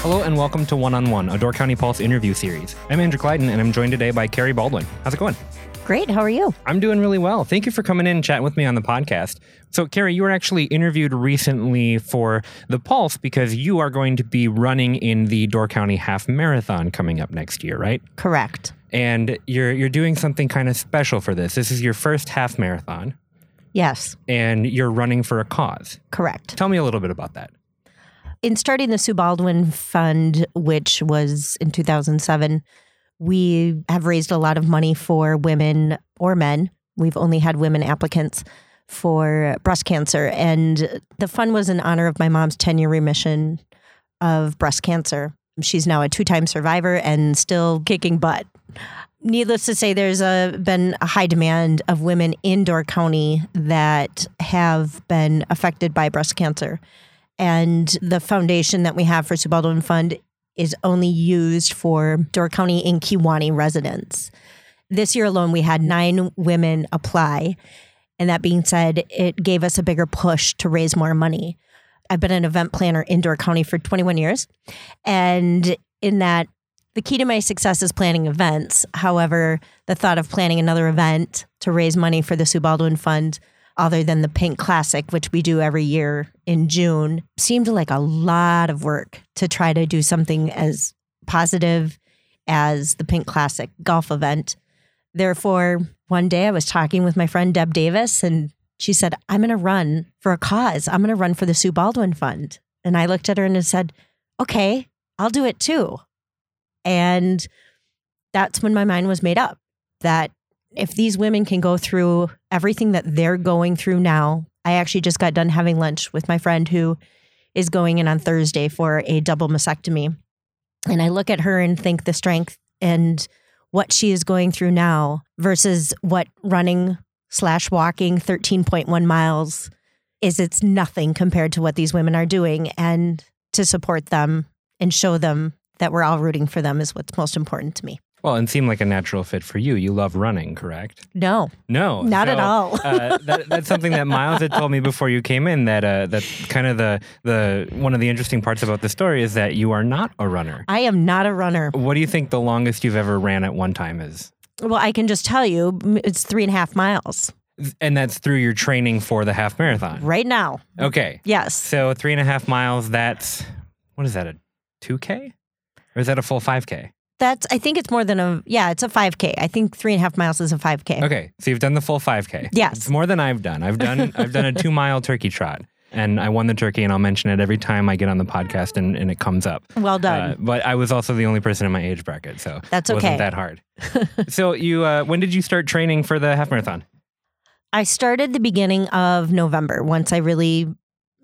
Hello and welcome to One on One, a Door County Pulse interview series. I'm Andrew Kleidon and I'm joined today by Carrie Baldwin. How's it going? Great. How are you? I'm doing really well. Thank you for coming in and chatting with me on the podcast. So, Carrie, you were actually interviewed recently for the Pulse because you are going to be running in the Door County Half Marathon coming up next year, right? Correct. And you're you're doing something kind of special for this. This is your first half marathon, Yes, and you're running for a cause. correct. Tell me a little bit about that. In starting the Sue Baldwin Fund, which was in 2007, we have raised a lot of money for women or men. We've only had women applicants for breast cancer. And the fund was in honor of my mom's 10 year remission of breast cancer. She's now a two time survivor and still kicking butt. Needless to say, there's a, been a high demand of women in Door County that have been affected by breast cancer. And the foundation that we have for Sue Baldwin Fund is only used for Door County and Kewaunee residents. This year alone, we had nine women apply. And that being said, it gave us a bigger push to raise more money. I've been an event planner in Door County for 21 years. And in that, the key to my success is planning events. However, the thought of planning another event to raise money for the Sue Baldwin Fund, other than the Pink Classic, which we do every year in June, seemed like a lot of work to try to do something as positive as the Pink Classic golf event. Therefore, one day I was talking with my friend Deb Davis, and she said, I'm going to run for a cause. I'm going to run for the Sue Baldwin Fund. And I looked at her and I said, Okay, I'll do it too. And that's when my mind was made up that if these women can go through everything that they're going through now, I actually just got done having lunch with my friend who is going in on Thursday for a double mastectomy. And I look at her and think the strength and what she is going through now versus what running slash walking 13.1 miles is it's nothing compared to what these women are doing. And to support them and show them that we're all rooting for them is what's most important to me. Well, and seemed like a natural fit for you. You love running, correct? No, No, Not at all. uh, that, that's something that Miles had told me before you came in. That uh, that kind of the the one of the interesting parts about the story is that you are not a runner. I am not a runner. What do you think the longest you've ever ran at one time is? Well, I can just tell you it's three and a half miles And that's through your training for the half marathon. right now. Okay. Yes. So three and a half miles. That's what is that? A two k, or is that a full five k? That's, I think it's more than a, yeah, it's a 5K. I think three and a half miles is a 5K. Okay. So you've done the full five k. Yes. It's more than I've done. I've done I've done a two mile turkey trot. And I won the turkey, and I'll mention it every time I get on the podcast and, and it comes up. Well done. Uh, but I was also the only person in my age bracket, so That's it wasn't okay. that hard. so you, uh, when did you start training for the half marathon? I started the beginning of November once I really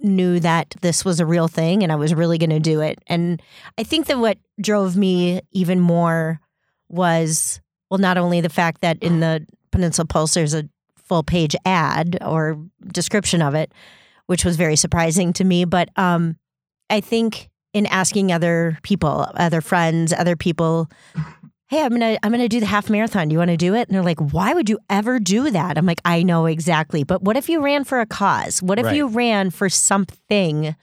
knew that this was a real thing and I was really going to do it. And I think that what drove me even more was well, not only the fact that in the Peninsula Pulse there's a full page ad or description of it, which was very surprising to me, but um, I think in asking other people, other friends, other people, hey, I'm gonna I'm gonna do the half marathon. Do you want to do it? And they're like, why would you ever do that? I'm like, I know exactly. But what if you ran for a cause? What if Right. you ran for something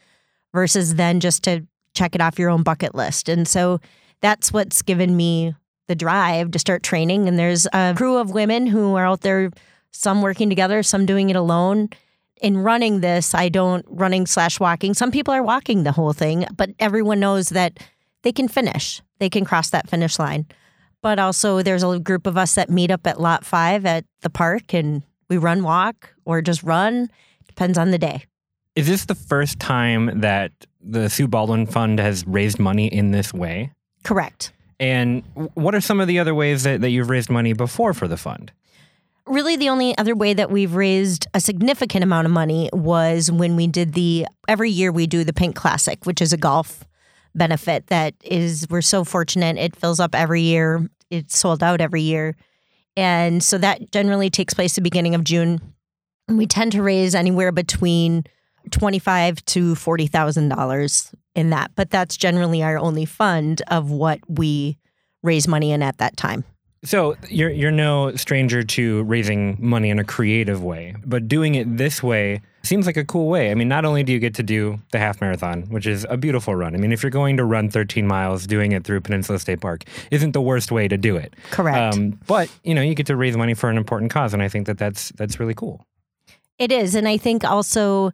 versus then just to check it off your own bucket list? And so that's what's given me the drive to start training. And there's a crew of women who are out there, some working together, some doing it alone. In running this, I don't running slash walking. Some people are walking the whole thing, but everyone knows that they can finish. They can cross that finish line. But also, there's a group of us that meet up at Lot 5 at the park and we run, walk, or just run. Depends on the day. Is this the first time that the Sue Baldwin Fund has raised money in this way? Correct. And what are some of the other ways that, that you've raised money before for the fund? Really, the only other way that we've raised a significant amount of money was when we did the every year we do the Pink Classic, which is a golf benefit that is, we're so fortunate. It fills up every year, it's sold out every year. And so that generally takes place the beginning of June. And we tend to raise anywhere between twenty-five to forty thousand dollars in that, but that's generally our only fund of what we raise money in at that time. So you're you're no stranger to raising money in a creative way, but doing it this way seems like a cool way. I mean, not only do you get to do the half marathon, which is a beautiful run. I mean, if you're going to run 13 miles, doing it through Peninsula State Park isn't the worst way to do it. Correct. Um, but you know, you get to raise money for an important cause, and I think that that's that's really cool. It is, and I think also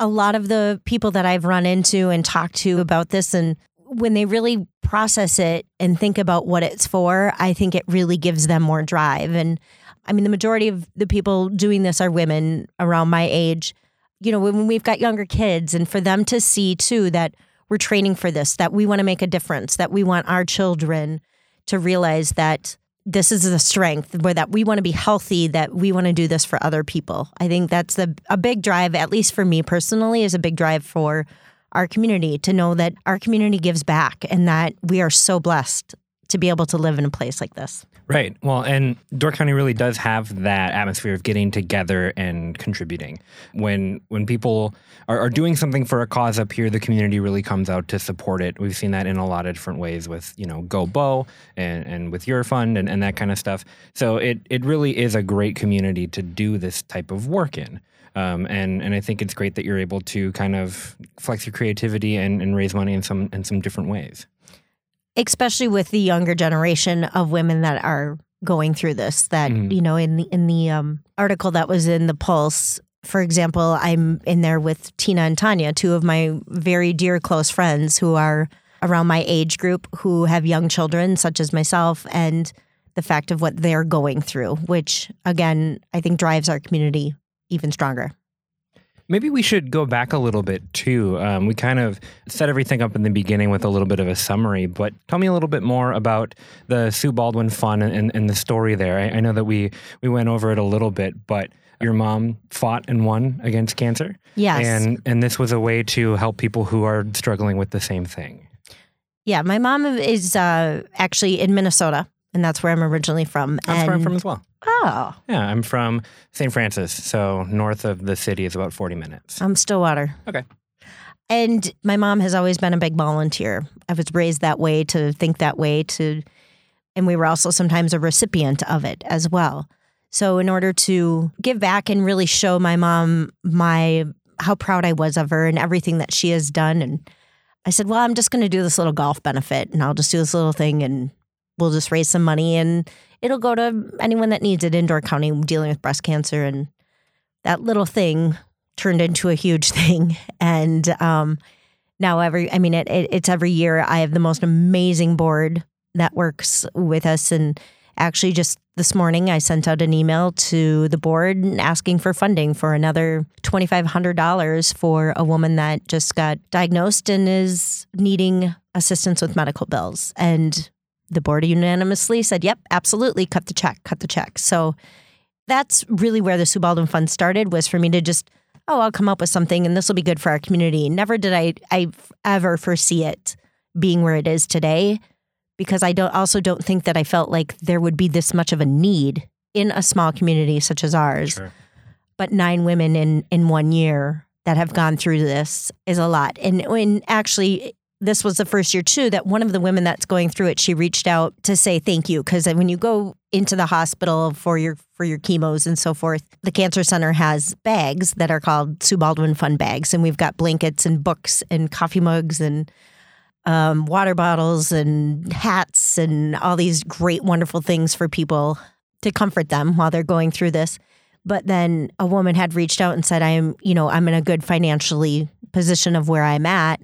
a lot of the people that I've run into and talked to about this and when they really process it and think about what it's for, I think it really gives them more drive. And I mean, the majority of the people doing this are women around my age. You know, when we've got younger kids, and for them to see too that we're training for this, that we want to make a difference, that we want our children to realize that this is the strength where that we want to be healthy that we want to do this for other people i think that's a big drive at least for me personally is a big drive for our community to know that our community gives back and that we are so blessed to be able to live in a place like this. Right. Well, and Door County really does have that atmosphere of getting together and contributing. When when people are, are, doing something for a cause up here, the community really comes out to support it. We've seen that in a lot of different ways with, you know, Go Bow and, and with your fund and, and that kind of stuff. So it it really is a great community to do this type of work in. Um, and and I think it's great that you're able to kind of flex your creativity and, and raise money in some in some different ways. Especially with the younger generation of women that are going through this. That mm-hmm. you know, in the in the um, article that was in the Pulse, for example, I'm in there with Tina and Tanya, two of my very dear close friends who are around my age group who have young children, such as myself, and the fact of what they're going through, which again I think drives our community even stronger. Maybe we should go back a little bit too. Um, we kind of set everything up in the beginning with a little bit of a summary, but tell me a little bit more about the Sue Baldwin Fund and, and the story there. I, I know that we we went over it a little bit, but your mom fought and won against cancer. Yes, and and this was a way to help people who are struggling with the same thing. Yeah, my mom is uh, actually in Minnesota, and that's where I'm originally from. That's and where I'm from as well. Oh. Yeah, I'm from St. Francis, so north of the city is about 40 minutes. I'm Stillwater. Okay. And my mom has always been a big volunteer. I was raised that way to think that way to and we were also sometimes a recipient of it as well. So in order to give back and really show my mom my how proud I was of her and everything that she has done and I said, "Well, I'm just going to do this little golf benefit and I'll just do this little thing and we'll just raise some money and it'll go to anyone that needs it in Door County dealing with breast cancer. And that little thing turned into a huge thing. And um, now every, I mean, it, it, it's every year. I have the most amazing board that works with us. And actually, just this morning, I sent out an email to the board asking for funding for another $2,500 for a woman that just got diagnosed and is needing assistance with medical bills. And the board unanimously said, yep, absolutely, cut the check, cut the check. So that's really where the Sue Baldwin Fund started was for me to just, oh, I'll come up with something and this will be good for our community. Never did I, I ever foresee it being where it is today because I don't also don't think that I felt like there would be this much of a need in a small community such as ours. Sure. But nine women in in one year that have gone through this is a lot. And when actually this was the first year too that one of the women that's going through it she reached out to say thank you because when you go into the hospital for your for your chemos and so forth the cancer center has bags that are called sue baldwin fund bags and we've got blankets and books and coffee mugs and um, water bottles and hats and all these great wonderful things for people to comfort them while they're going through this. But then a woman had reached out and said i'm you know i'm in a good financially position of where i'm at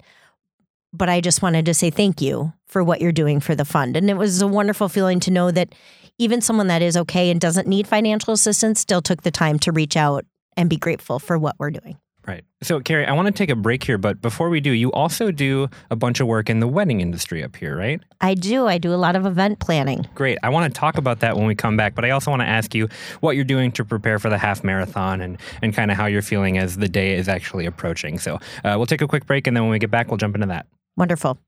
but I just wanted to say thank you for what you're doing for the fund. And it was a wonderful feeling to know that even someone that is okay and doesn't need financial assistance still took the time to reach out and be grateful for what we're doing. Right. So, Carrie, I want to take a break here, but before we do, you also do a bunch of work in the wedding industry up here, right? I do. I do a lot of event planning. Great. I want to talk about that when we come back, but I also want to ask you what you're doing to prepare for the half marathon and, and kind of how you're feeling as the day is actually approaching. So, uh, we'll take a quick break, and then when we get back, we'll jump into that. Wonderful.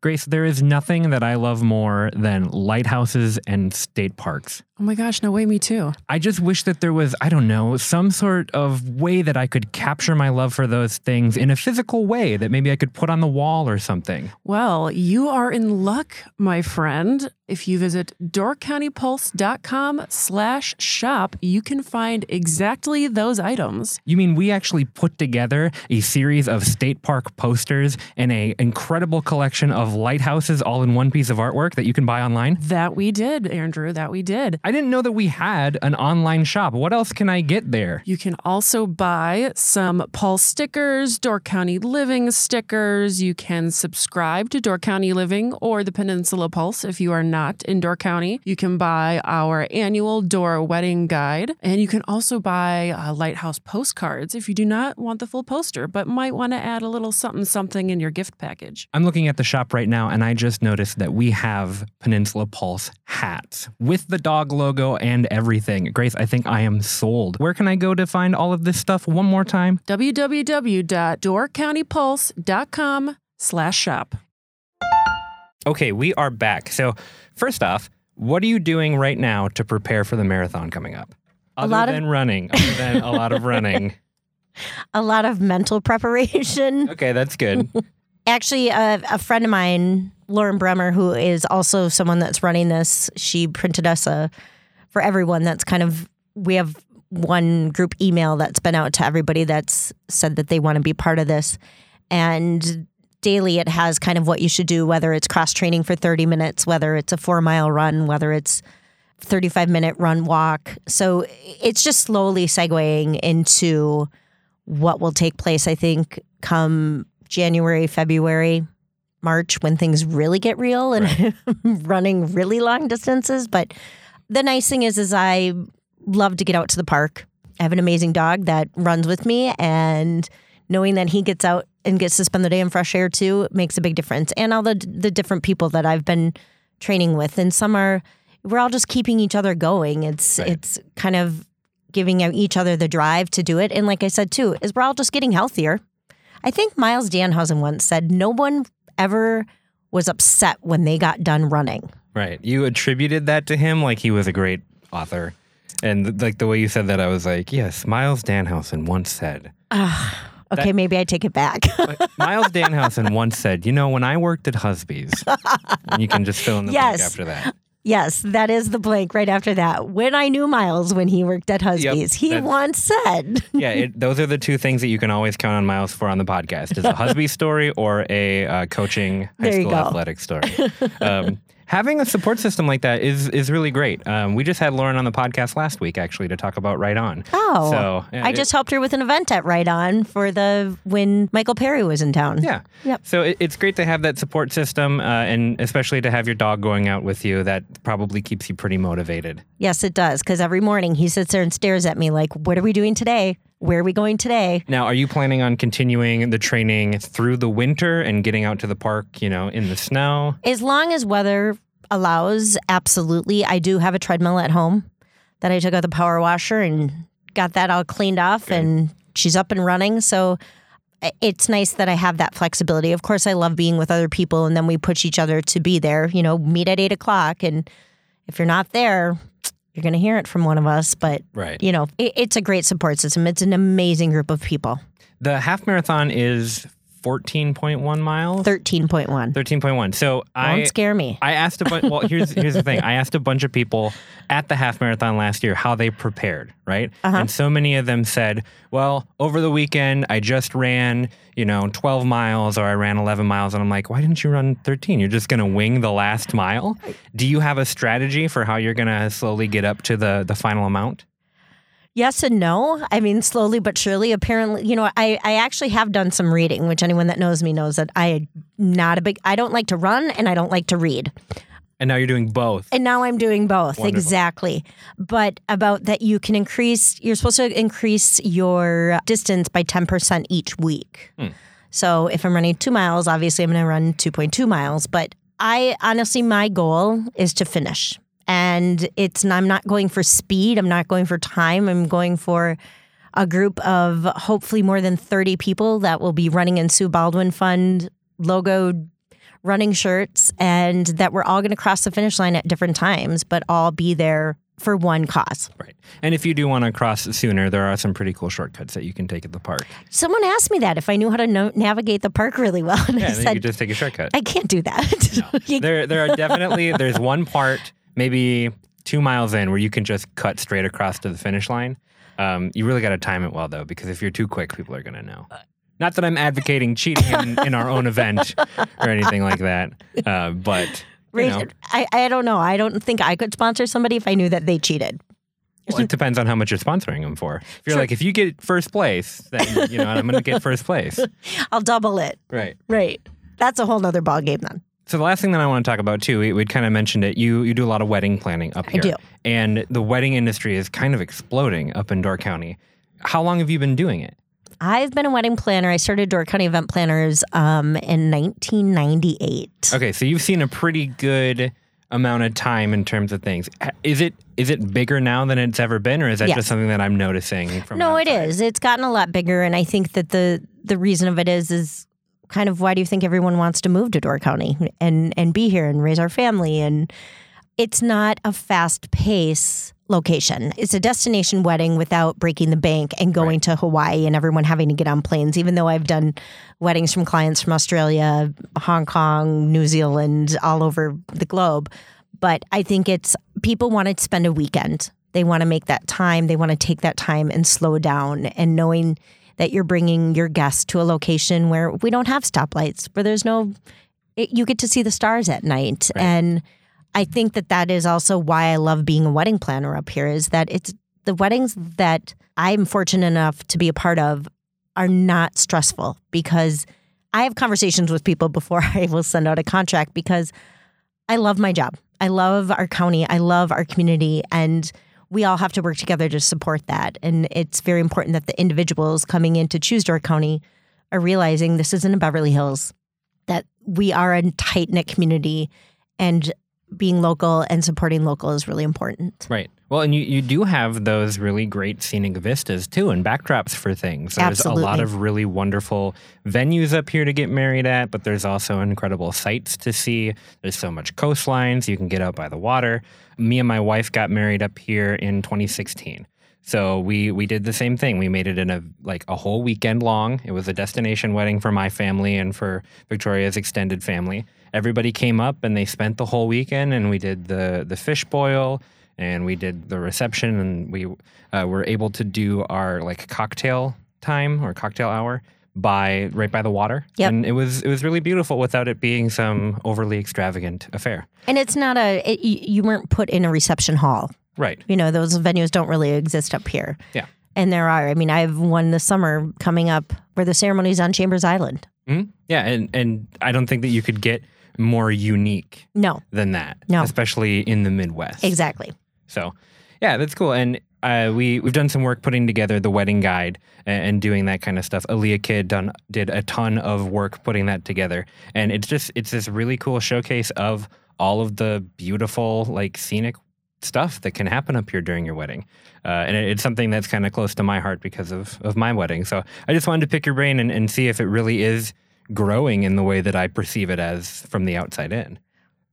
Grace, there is nothing that I love more than lighthouses and state parks. Oh my gosh, no way, me too. I just wish that there was, I don't know, some sort of way that I could capture my love for those things in a physical way that maybe I could put on the wall or something. Well, you are in luck, my friend. If you visit doorcountypulse.com slash shop, you can find exactly those items. You mean we actually put together a series of state park posters and a incredible collection of lighthouses all in one piece of artwork that you can buy online? That we did, Andrew, that we did. I didn't know that we had an online shop. What else can I get there? You can also buy some Pulse stickers, Door County Living stickers. You can subscribe to Door County Living or the Peninsula Pulse if you are not in Door County. You can buy our annual Door Wedding Guide, and you can also buy uh, Lighthouse postcards if you do not want the full poster, but might want to add a little something something in your gift package. I'm looking at the shop right now, and I just noticed that we have Peninsula Pulse hats with the dog logo and everything. Grace, I think I am sold. Where can I go to find all of this stuff one more time? www.doorcountypulse.com slash shop. Okay, we are back. So, first off, what are you doing right now to prepare for the marathon coming up? A Other lot of- running, other than a lot of running. A lot of mental preparation. Okay, that's good. Actually, a, a friend of mine, Lauren Bremer, who is also someone that's running this, she printed us a for everyone. That's kind of we have one group email that's been out to everybody that's said that they want to be part of this, and daily it has kind of what you should do, whether it's cross training for thirty minutes, whether it's a four mile run, whether it's 35 minute run walk. So it's just slowly segueing into what will take place, I think, come January, February, March, when things really get real and running really long distances. But the nice thing is, is I love to get out to the park. I have an amazing dog that runs with me, and knowing that he gets out and gets to spend the day in fresh air too makes a big difference. And all the the different people that I've been training with, and some are we're all just keeping each other going. It's Right. it's kind of giving each other the drive to do it. And like I said too, is we're all just getting healthier. I think Myles Dannhausen once said no one ever was upset when they got done running. right. You attributed that to him like he was a great author. And like the way you said that, I was like, yes, Myles Dannhausen once said. Okay, maybe I take it back. Myles Dannhausen once said, you know, when I worked at Husby's, and you can just fill in the blank after that. Yes, that is the blank right after that. When I knew Miles when he worked at Husby's, he once said, Yeah, it, those are the two things that you can always count on Miles for on the podcast: is a Husby story or a uh, coaching high There school athletic story. Um, having a support system like that is is really great. Um, we just had Lauren on the podcast last week actually to talk about Write On. "Oh, So yeah, I it- just helped her with an event at Write On for the when Michael Perry was in town." Yeah. Yep. So it, it's great to have that support system, uh, and especially to have your dog going out with you. That probably keeps you pretty motivated. Yes, it does. Because every morning he sits there and stares at me like, "What are we doing today? Where are we going today?" Now, are you planning on continuing the training through the winter and getting out to the park, you know, in the snow? As long as weather allows, absolutely. I do have a treadmill at home that I took out the power washer and got that all cleaned off, and she's up and running. So it's nice that I have that flexibility. Of course, I love being with other people, and then we push each other to be there. You know, meet at eight o'clock, and if you're not there, you're going to hear it from one of us. But Right. you know, it, it's a great support system. It's an amazing group of people. The half marathon is 14.1 miles. Thirteen point one. 13.1. So I Don't scare me. I asked a bunch. Well, here's here's the thing. I asked a bunch of people at the half marathon last year how they prepared, right? Uh-huh. And so many of them said, "Well, over the weekend, I just ran, you know, 12 miles, or I ran 11 miles." And I'm like, "Why didn't you run 13? You're just gonna wing the last mile? Do you have a strategy for how you're gonna slowly get up to the the final amount?" Yes and no. I mean, slowly but surely. Apparently, you know, I, I actually have done some reading, which anyone that knows me knows that I not a big. I don't like to run and I don't like to read. And now you're doing both. And now I'm doing both. Wonderful. Exactly. But about that, you can increase, you're supposed to increase your distance by 10% each week. Hmm. So if I'm running two miles, obviously I'm going to run 2.2 miles. But I honestly, my goal is to finish. And it's, I'm not going for speed, I'm not going for time, I'm going for a group of hopefully more than 30 people that will be running in Sue Baldwin Fund logoed running shirts and that we're all going to cross the finish line at different times, but all be there for one cause. Right. And if you do want to cross sooner, there are some pretty cool shortcuts that you can take at the park. Someone asked me that if I knew how to no- navigate the park really well. And Yeah, I then you could just take a shortcut. I can't do that. You- there there are definitely there's one part maybe two miles in where you can just cut straight across to the finish line um, you really got to time it well though because if you're too quick people are going to know not that i'm advocating cheating in, in our own event or anything like that uh, but you know, I, I don't know. I don't think I could sponsor somebody if I knew that they cheated. well, it depends on how much you're sponsoring them for if you're Sure. like if you get first place then you know i'm going to get first place I'll double it. right Right. That's a whole nother ball game then. So the last thing that I want to talk about too, we, we'd kind of mentioned it. You you do a lot of wedding planning up here. I do. and the wedding industry is kind of exploding up in Door County. How long have you been doing it? I've been a wedding planner. I started Door County Event Planners um, in 1998. Okay, so you've seen a pretty good amount of time in terms of things. Is it is it bigger now than it's ever been, or is that Yes. just something that I'm noticing from? No, it outside? is. It's gotten a lot bigger, and I think that the the reason of it is is kind of why do you think everyone wants to move to Door County and and be here and raise our family? And it's not a fast pace location. It's a destination wedding without breaking the bank and going to Hawaii and everyone having to get on planes. Even though I've done weddings from clients from Australia, Hong Kong, New Zealand, all over the globe. But I think it's people want to spend a weekend. They want to make that time. They want to take that time and slow down. And knowing that you're bringing your guests to a location where we don't have stoplights, where there's no, it, you get to see the stars at night. Right. And I think that that is also why I love being a wedding planner up here is that it's the weddings that I'm fortunate enough to be a part of are not stressful because I have conversations with people before I will send out a contract because I love my job. I love our county. I love our community. And we all have to work together to support that. And it's very important that the individuals coming in to choose Door County are realizing this isn't a Beverly Hills, that we are a tight knit community and being local and supporting local is really important. Right. Well, and you, you do have those really great scenic vistas too and backdrops for things. There's a lot of really wonderful venues up here to get married at, but there's also incredible sights to see. There's so much coastlines. You can get out by the water. Me and my wife got married up here in 2016. So we we did the same thing. We made it in a like a whole weekend long. It was a destination wedding for my family and for Victoria's extended family. Everybody came up and they spent the whole weekend and we did the the fish boil and we did the reception and we uh, were able to do our like cocktail time or cocktail hour by right by the water. Yep. And it was it was really beautiful without it being some overly extravagant affair. And it's not a, it, you you weren't put in a reception hall. Right. You know, those venues don't really exist up here. Yeah. And there are. I mean, I have one this summer coming up where the ceremony's on Chambers Island. Mhm. Yeah, and and I don't think that you could get more unique No, than that. No. Especially in the Midwest. exactly. So, yeah, that's cool. And uh, we we've done some work putting together the wedding guide and, and doing that kind of stuff. Aaliyah Kid done did a ton of work putting that together, and it's just it's this really cool showcase of all of the beautiful like scenic stuff that can happen up here during your wedding. Uh, and it, it's something that's kind of close to my heart because of of my wedding. So I just wanted to pick your brain and, and see if it really is growing in the way that I perceive it as from the outside in.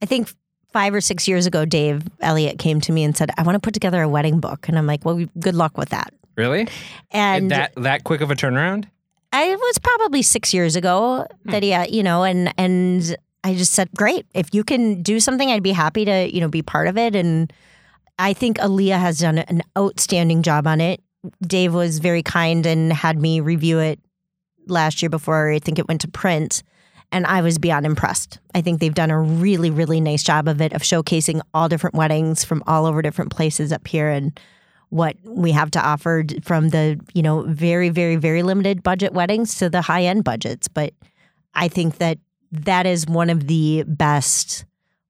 I think five or six years ago, Dave Eliot came to me and said, I want to put together a wedding book. And I'm like, well, good luck with that. Really? And that that quick of a turnaround? I it was probably six years ago that he, uh, you know, and and I just said, great. If you can do something, I'd be happy to, you know, be part of it. And I think Aaliyah has done an outstanding job on it. Dave was very kind and had me review it last year before I think it went to print. And I was beyond impressed. I think they've done a really, really nice job of it, of showcasing all different weddings from all over different places up here and what we have to offer from the, you know, very, very, very limited budget weddings to the high end budgets. But I think that that is one of the best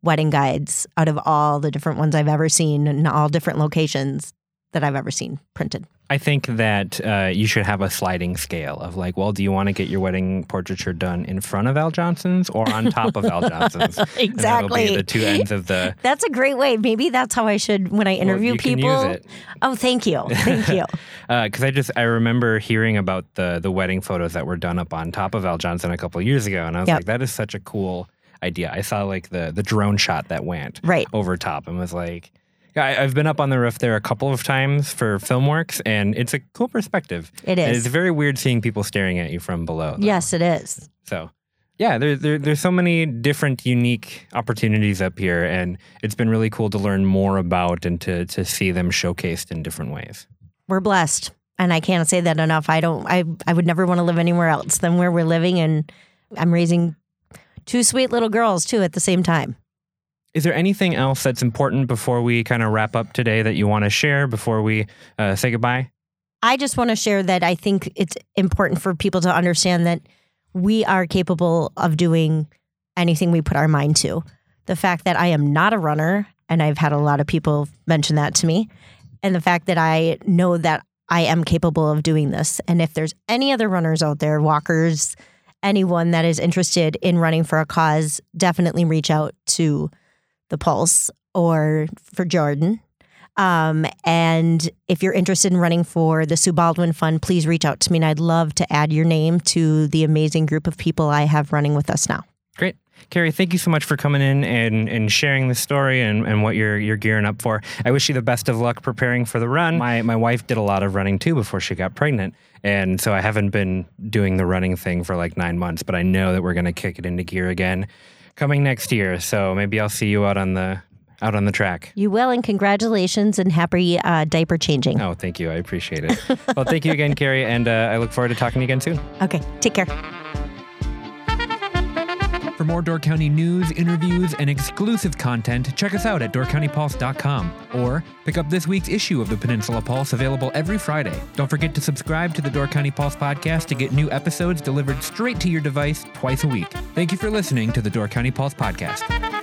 wedding guides out of all the different ones I've ever seen and all different locations that I've ever seen printed. I think that uh, you should have a sliding scale of like, well, do you want to get your wedding portraiture done in front of Al Johnson's or on top of Al Johnson's? Exactly. be the two ends of the. That's a great way. Maybe that's how I should when I well, interview can people. Oh, thank you. Thank you. because I just I remember hearing about the the wedding photos that were done up on top of Al Johnson a couple of years ago, and I was Yep. like, that is such a cool idea. I saw like the the drone shot that went right. over top and was like. I, I've been up on the roof there a couple of times for film works, and it's a cool perspective. It is. And. It's very weird seeing people staring at you from below. though. Yes, it is. So, yeah, there, there, there's so many different unique opportunities up here, and it's been really cool to learn more about and to to see them showcased in different ways. We're blessed. And I can't say that enough. I don't I I would never want to live anywhere else than where we're living and I'm raising two sweet little girls too at the same time. Is there anything else that's important before we kind of wrap up today that you want to share before we uh, say goodbye? I just want to share that I think it's important for people to understand that we are capable of doing anything we put our mind to. The fact that I am not a runner, and I've had a lot of people mention that to me, and the fact that I know that I am capable of doing this. And if there's any other runners out there, walkers, anyone that is interested in running for a cause, definitely reach out to the Pulse or for Jordan. Um, and if you're interested in running for the Sue Baldwin Fund, please reach out to me, and I'd love to add your name to the amazing group of people I have running with us now. Great. Carrie, thank you so much for coming in and, and sharing the story and, and what you're you're gearing up for. I wish you the best of luck preparing for the run. My my wife did a lot of running too before she got pregnant. And so I haven't been doing the running thing for like nine months, but I know that we're gonna kick it into gear again coming next year. So maybe I'll see you out on the out on the track. You will, and congratulations and happy uh, diaper changing. Oh, thank you. I appreciate it. well, thank you again, Carrie, and uh, I look forward to talking to you again soon. Okay, take care. For more Door County news, interviews, and exclusive content, check us out at doorcountypulse.com or pick up this week's issue of the Peninsula Pulse available every Friday. Don't forget to subscribe to the Door County Pulse podcast to get new episodes delivered straight to your device twice a week. Thank you for listening to the Door County Pulse podcast.